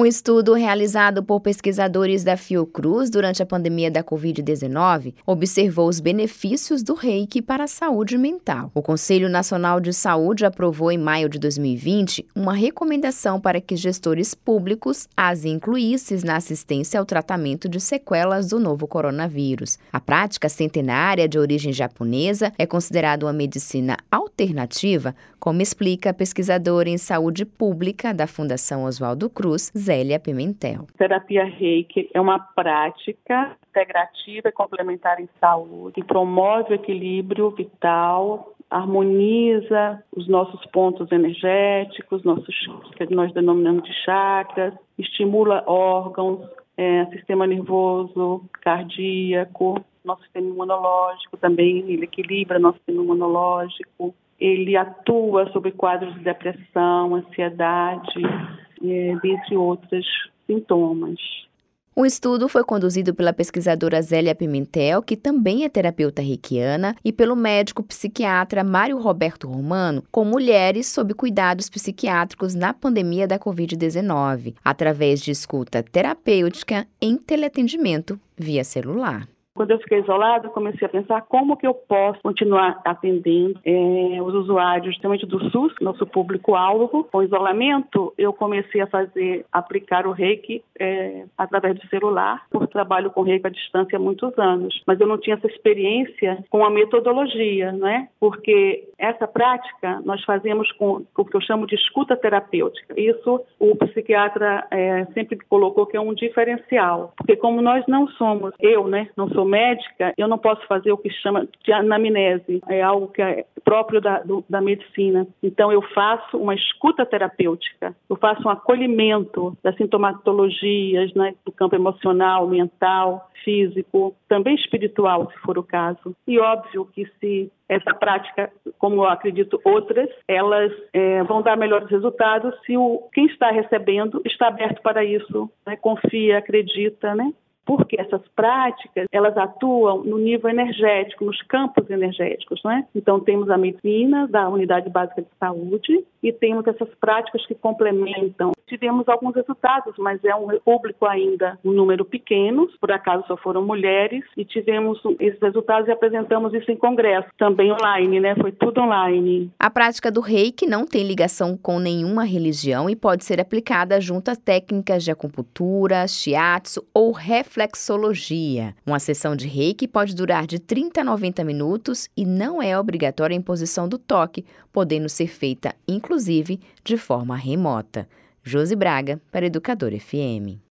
Um estudo realizado por pesquisadores da Fiocruz durante a pandemia da Covid-19 observou os benefícios do reiki para a saúde mental. O Conselho Nacional de Saúde aprovou em maio de 2020 uma recomendação para que gestores públicos as incluíssem na assistência ao tratamento de sequelas do novo coronavírus. A prática centenária de origem japonesa é considerada uma medicina alternativa, como explica a pesquisadora em saúde pública da Fundação Oswaldo Cruz, Zélia Pimentel. Terapia Reiki é uma prática integrativa e complementar em saúde que promove o equilíbrio vital, harmoniza os nossos pontos energéticos, nossos que nós denominamos de chakras, estimula órgãos, é, sistema nervoso, cardíaco, nosso sistema imunológico também, ele equilibra nosso sistema imunológico, ele atua sobre quadros de depressão, ansiedade, dentre outros sintomas. O estudo foi conduzido pela pesquisadora Zélia Pimentel, que também é terapeuta reikiana, e pelo médico psiquiatra Mário Roberto Romano, com mulheres sob cuidados psiquiátricos na pandemia da Covid-19, através de escuta terapêutica em teleatendimento via celular. Quando eu fiquei isolada, comecei a pensar como que eu posso continuar atendendo é, os usuários, justamente do SUS, nosso público-alvo. Com isolamento, eu comecei a fazer, aplicar o reiki é, através do celular, por trabalho com reiki à distância há muitos anos. Mas eu não tinha essa experiência com a metodologia, né? Porque essa prática nós fazemos com o que eu chamo de escuta terapêutica. Isso o psiquiatra é, sempre colocou que é um diferencial, porque como nós não somos, eu, né, não sou médica, eu não posso fazer o que chama de anamnese, é algo que é próprio da, do, da medicina. Então, eu faço uma escuta terapêutica, eu faço um acolhimento das sintomatologias né, do campo emocional, mental, físico, também espiritual, se for o caso. E óbvio que se essa prática, como eu acredito outras, elas é, vão dar melhores resultados se o, quem está recebendo está aberto para isso, né, confia, acredita, né? Porque essas práticas elas atuam no nível energético, nos campos energéticos, não é? Então temos a medicina da unidade básica de saúde e temos essas práticas que complementam. Tivemos alguns resultados, mas é um público ainda um número pequeno, por acaso só foram mulheres e tivemos esses resultados e apresentamos isso em congresso, também online, né? Foi tudo online. A prática do Reiki não tem ligação com nenhuma religião e pode ser aplicada junto a técnicas de acupuntura, shiatsu ou reflexologia. Uma sessão de reiki pode durar de 30 a 90 minutos e não é obrigatória a imposição do toque, podendo ser feita, inclusive, de forma remota. Josi Braga, para Educador FM.